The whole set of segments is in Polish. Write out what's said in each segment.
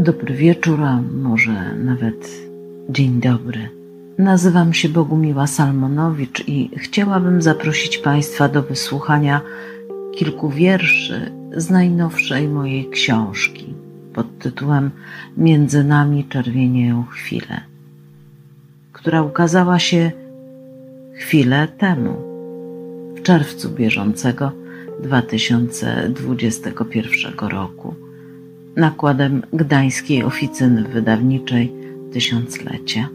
Dobry wieczór, a może nawet dzień dobry. Nazywam się Bogumiła Salmonowicz i chciałabym zaprosić Państwa do wysłuchania kilku wierszy z najnowszej mojej książki pod tytułem Między nami czerwienieją chwile, która ukazała się chwilę temu, w czerwcu bieżącego 2021 roku nakładem Gdańskiej Oficyny Wydawniczej Tysiąclecie.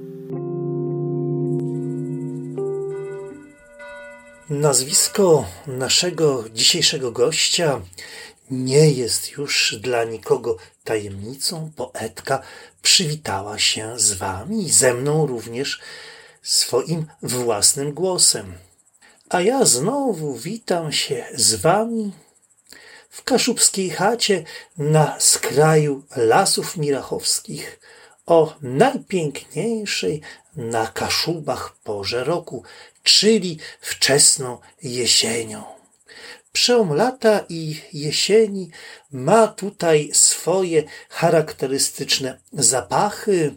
Nazwisko naszego dzisiejszego gościa nie jest już dla nikogo tajemnicą. Poetka przywitała się z wami i ze mną również swoim własnym głosem. A ja znowu witam się z wami w kaszubskiej chacie na skraju lasów mirachowskich o najpiękniejszej na Kaszubach porze roku, czyli wczesną jesienią. Przełom lata i jesieni ma tutaj swoje charakterystyczne zapachy.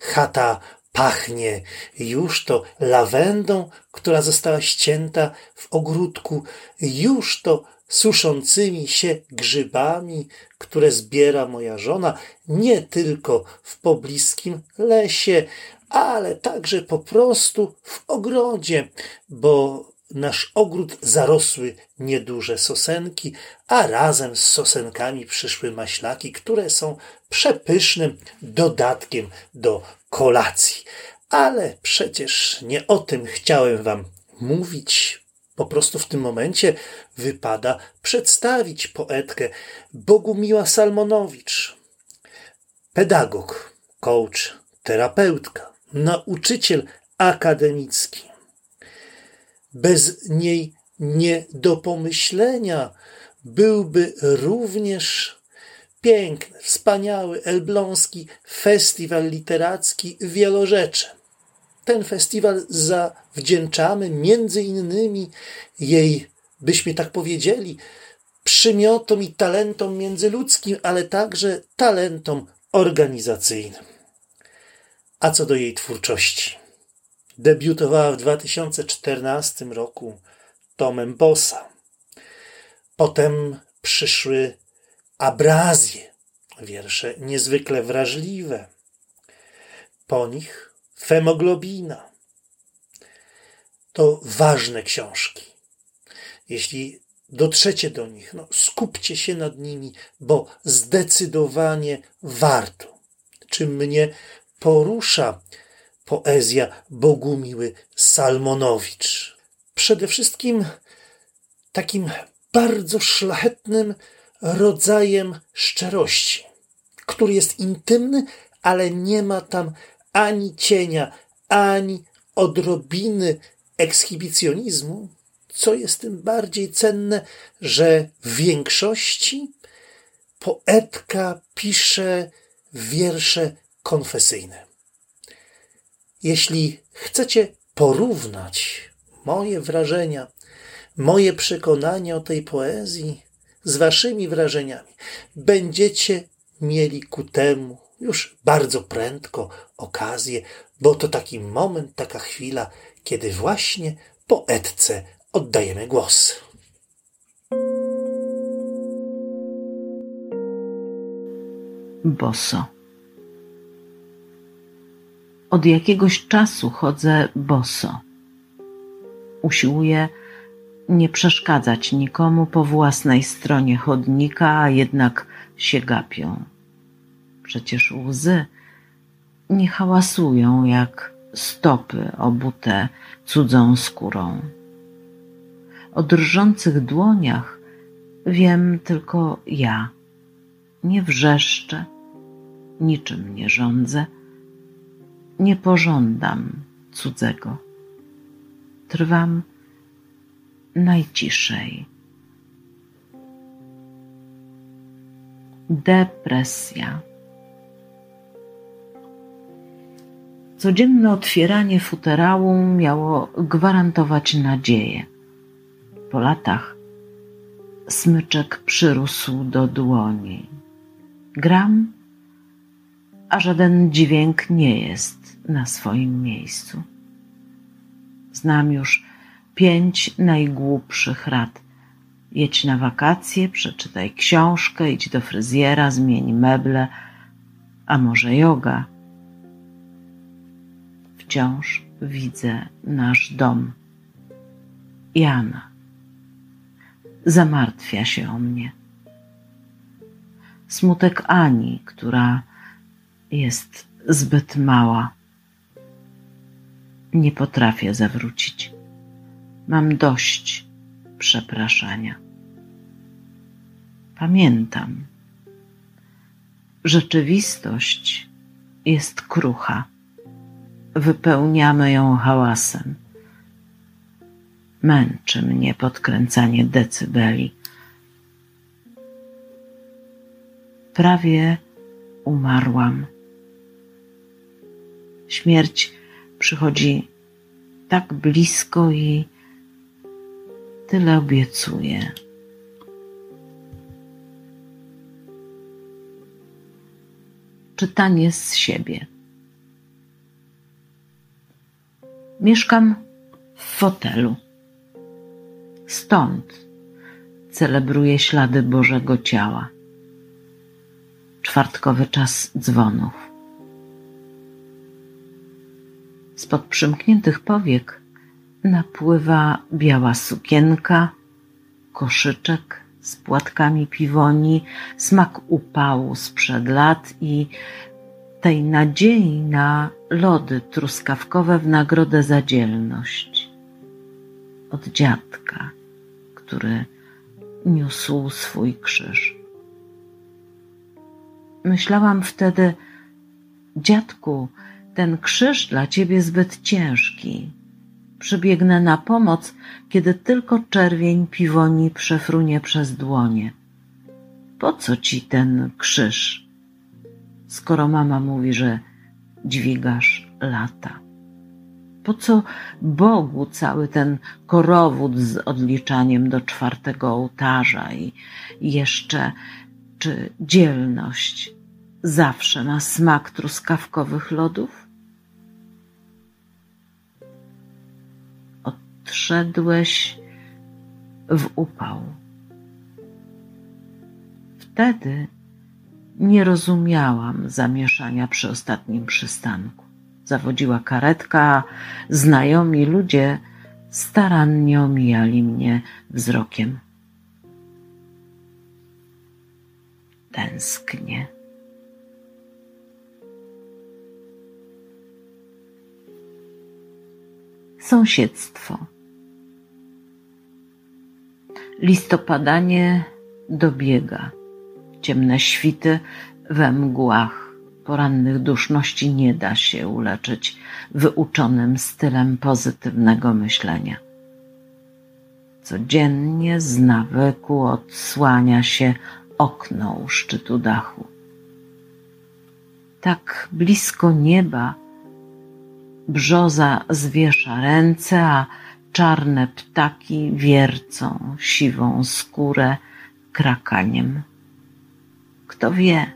Chata pachnie już to lawendą, która została ścięta w ogródku, już to suszącymi się grzybami, które zbiera moja żona nie tylko w pobliskim lesie, ale także po prostu w ogrodzie, bo nasz ogród zarosły nieduże sosenki, a razem z sosenkami przyszły maślaki, które są przepysznym dodatkiem do kolacji. Ale przecież nie o tym chciałem Wam mówić. Po prostu w tym momencie wypada przedstawić poetkę Bogumiła Salmonowicz. Pedagog, coach, terapeutka, nauczyciel akademicki. Bez niej nie do pomyślenia byłby również piękny, wspaniały elbląski festiwal literacki Wielorzecze. Ten festiwal zawdzięczamy między innymi jej, byśmy tak powiedzieli, przymiotom i talentom międzyludzkim, ale także talentom organizacyjnym. A co do jej twórczości? Debiutowała w 2014 roku tomem Bossa. Potem przyszły abrazje, wiersze niezwykle wrażliwe. Po nich femoglobina. To ważne książki. Jeśli dotrzecie do nich, no, skupcie się nad nimi, bo zdecydowanie warto. Czym mnie porusza poezja Bogumiły Salmonowicz? Przede wszystkim takim bardzo szlachetnym rodzajem szczerości, który jest intymny, ale nie ma tam ani cienia, ani odrobiny ekshibicjonizmu, co jest tym bardziej cenne, że w większości poetka pisze wiersze konfesyjne. Jeśli chcecie porównać moje wrażenia, moje przekonania o tej poezji z waszymi wrażeniami, będziecie mieli ku temu już bardzo prędko okazję, bo to taki moment, taka chwila, kiedy właśnie poetce oddajemy głos. Boso. Od jakiegoś czasu chodzę boso. Usiłuję nie przeszkadzać nikomu po własnej stronie chodnika, a jednak się gapią. Przecież łzy nie hałasują jak stopy obute cudzą skórą. O drżących dłoniach wiem tylko ja. Nie wrzeszczę, niczym nie rządzę, nie pożądam cudzego. Trwam najciszej. Depresja. Codzienne otwieranie futerału miało gwarantować nadzieję. Po latach smyczek przyrósł do dłoni. Gram a żaden dźwięk nie jest na swoim miejscu. Znam już pięć najgłupszych rad. Jedź na wakacje, przeczytaj książkę, idź do fryzjera, zmień meble, a może yoga. Wciąż widzę nasz dom. Jana zamartwia się o mnie. Smutek Ani, która jest zbyt mała. Nie potrafię zawrócić. Mam dość przepraszania. Pamiętam. Rzeczywistość jest krucha. Wypełniamy ją hałasem. Męczy mnie podkręcanie decybeli. Prawie umarłam. Śmierć przychodzi tak blisko i tyle obiecuje. Czytanie z siebie. Mieszkam w fotelu. Stąd celebruję ślady Bożego Ciała. Czwartkowy czas dzwonów. Spod przymkniętych powiek napływa biała sukienka, koszyczek z płatkami piwoni, smak upału sprzed lat i tej nadziei na lody truskawkowe w nagrodę za dzielność. Od dziadka, który niósł swój krzyż. Myślałam wtedy, dziadku, ten krzyż dla ciebie zbyt ciężki. Przybiegnę na pomoc, kiedy tylko czerwień piwoni przefrunie przez dłonie. Po co ci ten krzyż, skoro mama mówi, że dźwigasz lata? Po co Bogu cały ten korowód z odliczaniem do czwartego ołtarza i jeszcze czy dzielność zawsze ma smak truskawkowych lodów? odszedłeś w upał. Wtedy nie rozumiałam zamieszania przy ostatnim przystanku. Zawodziła karetka, znajomi ludzie starannie omijali mnie wzrokiem. Tęsknię. Sąsiedztwo. Listopadanie dobiega. Ciemne świty we mgłach porannych duszności nie da się uleczyć wyuczonym stylem pozytywnego myślenia. Codziennie z nawyku odsłania się okno u szczytu dachu. Tak blisko nieba brzoza zwiesza ręce, a czarne ptaki wiercą siwą skórę krakaniem. Kto wie,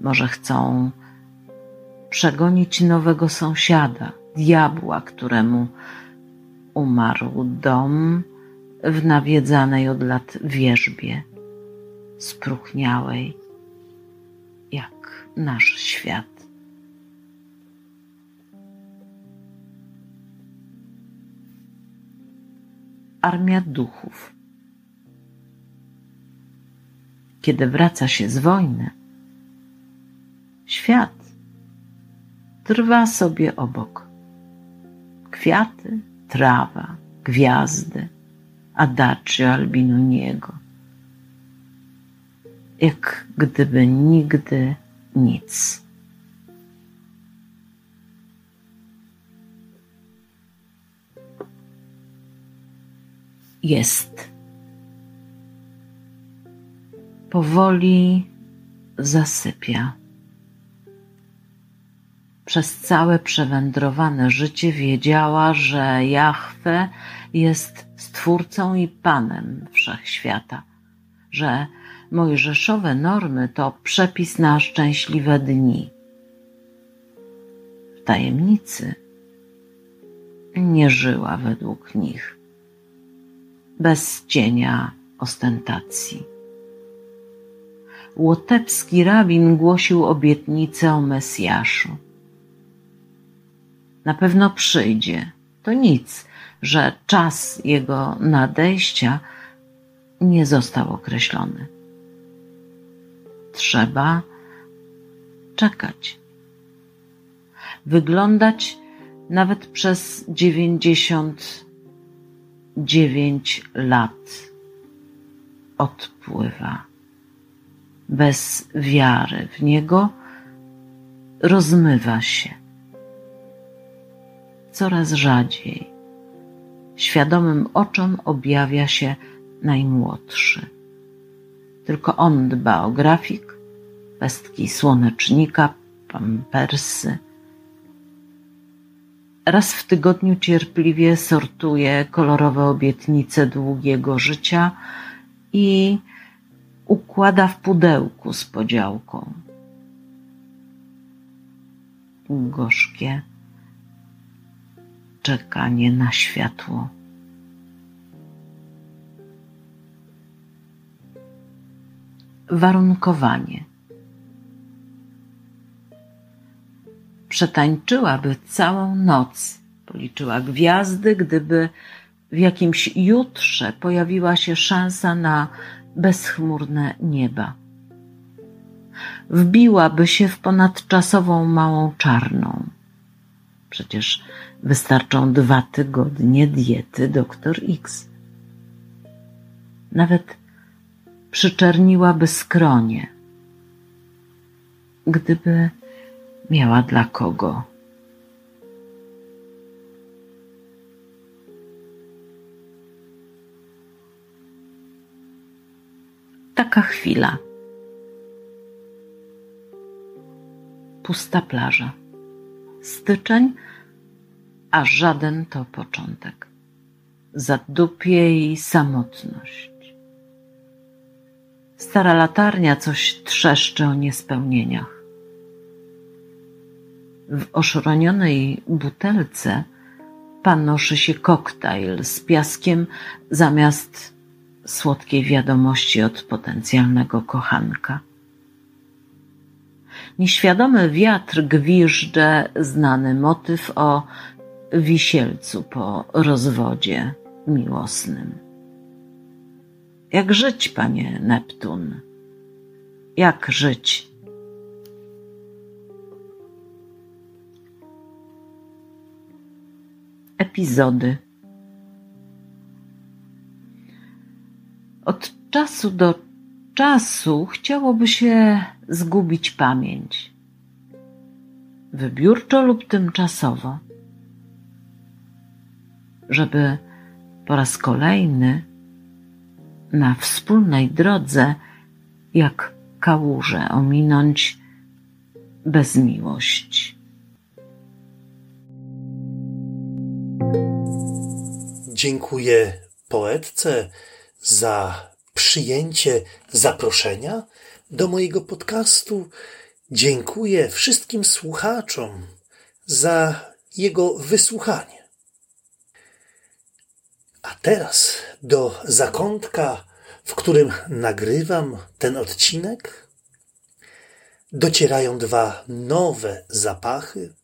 może chcą przegonić nowego sąsiada, diabła, któremu umarł dom w nawiedzanej od lat wierzbie, spróchniałej jak nasz świat. armia duchów. Kiedy wraca się z wojny, świat trwa sobie obok. Kwiaty, trawa, gwiazdy, adagio Albinoniego. Jak gdyby nigdy nic. jest. Powoli zasypia. Przez całe przewędrowane życie wiedziała, że Jahwe jest stwórcą i panem wszechświata, że Mojżeszowe normy to przepis na szczęśliwe dni. W tajemnicy nie żyła według nich, bez cienia ostentacji. Łotewski rabin głosił obietnicę o Mesjaszu. Na pewno przyjdzie. To nic, że czas jego nadejścia nie został określony. Trzeba czekać. Wyglądać nawet przez dziewięćdziesiąt dziewięć lat odpływa. Bez wiary w Niego rozmywa się. Coraz rzadziej świadomym oczom objawia się najmłodszy. Tylko on dba o grafik, pestki słonecznika, pampersy. Raz w tygodniu cierpliwie sortuje kolorowe obietnice długiego życia i układa w pudełku z podziałką. Gorzkie czekanie na światło. Warunkowanie. Przetańczyłaby całą noc, policzyła gwiazdy, gdyby w jakimś jutrze pojawiła się szansa na bezchmurne nieba. Wbiłaby się w ponadczasową małą czarną. Przecież wystarczą dwa tygodnie diety dr X. Nawet przyczerniłaby skronie, gdyby miała dla kogo. Taka chwila. Pusta plaża. Styczeń, a żaden to początek. Zadupie i samotność. Stara latarnia coś trzeszczy o niespełnieniach. W oszronionej butelce panoszy się koktajl z piaskiem zamiast słodkiej wiadomości od potencjalnego kochanka. Nieświadomy wiatr gwiżdże znany motyw o wisielcu po rozwodzie miłosnym. Jak żyć, panie Neptun? Jak żyć? Epizody. Czasu do czasu chciałoby się zgubić pamięć. Wybiórczo lub tymczasowo. Żeby po raz kolejny na wspólnej drodze, jak kałuże ominąć bez miłości. Dziękuję poetce za przyjęcie zaproszenia do mojego podcastu. Dziękuję wszystkim słuchaczom za jego wysłuchanie. A teraz do zakątka, w którym nagrywam ten odcinek, docierają dwa nowe zapachy.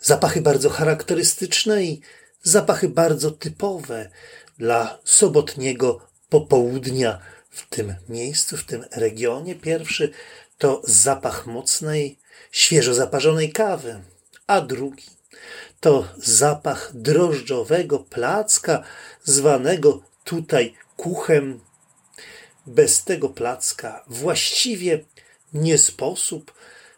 Zapachy bardzo charakterystyczne i zapachy bardzo typowe dla sobotniego popołudnia w tym miejscu, w tym regionie. Pierwszy to zapach mocnej, świeżo zaparzonej kawy, a drugi to zapach drożdżowego placka, zwanego tutaj kuchem. Bez tego placka właściwie nie sposób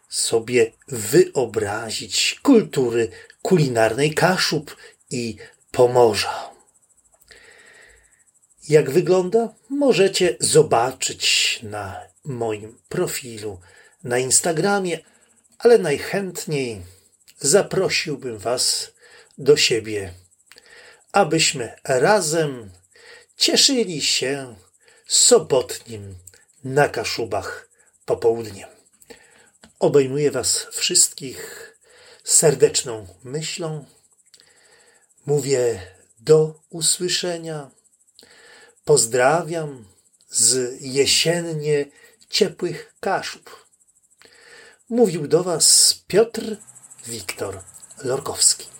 sobie wyobrazić kultury kulinarnej Kaszub i Pomorza. Jak wygląda, możecie zobaczyć na moim profilu na Instagramie, ale najchętniej zaprosiłbym Was do siebie, abyśmy razem cieszyli się sobotnim na Kaszubach popołudniem. Obejmuję Was wszystkich serdeczną myślą. Mówię do usłyszenia. Pozdrawiam z jesiennie ciepłych Kaszub. Mówił do Was Piotr Wiktor Lorkowski.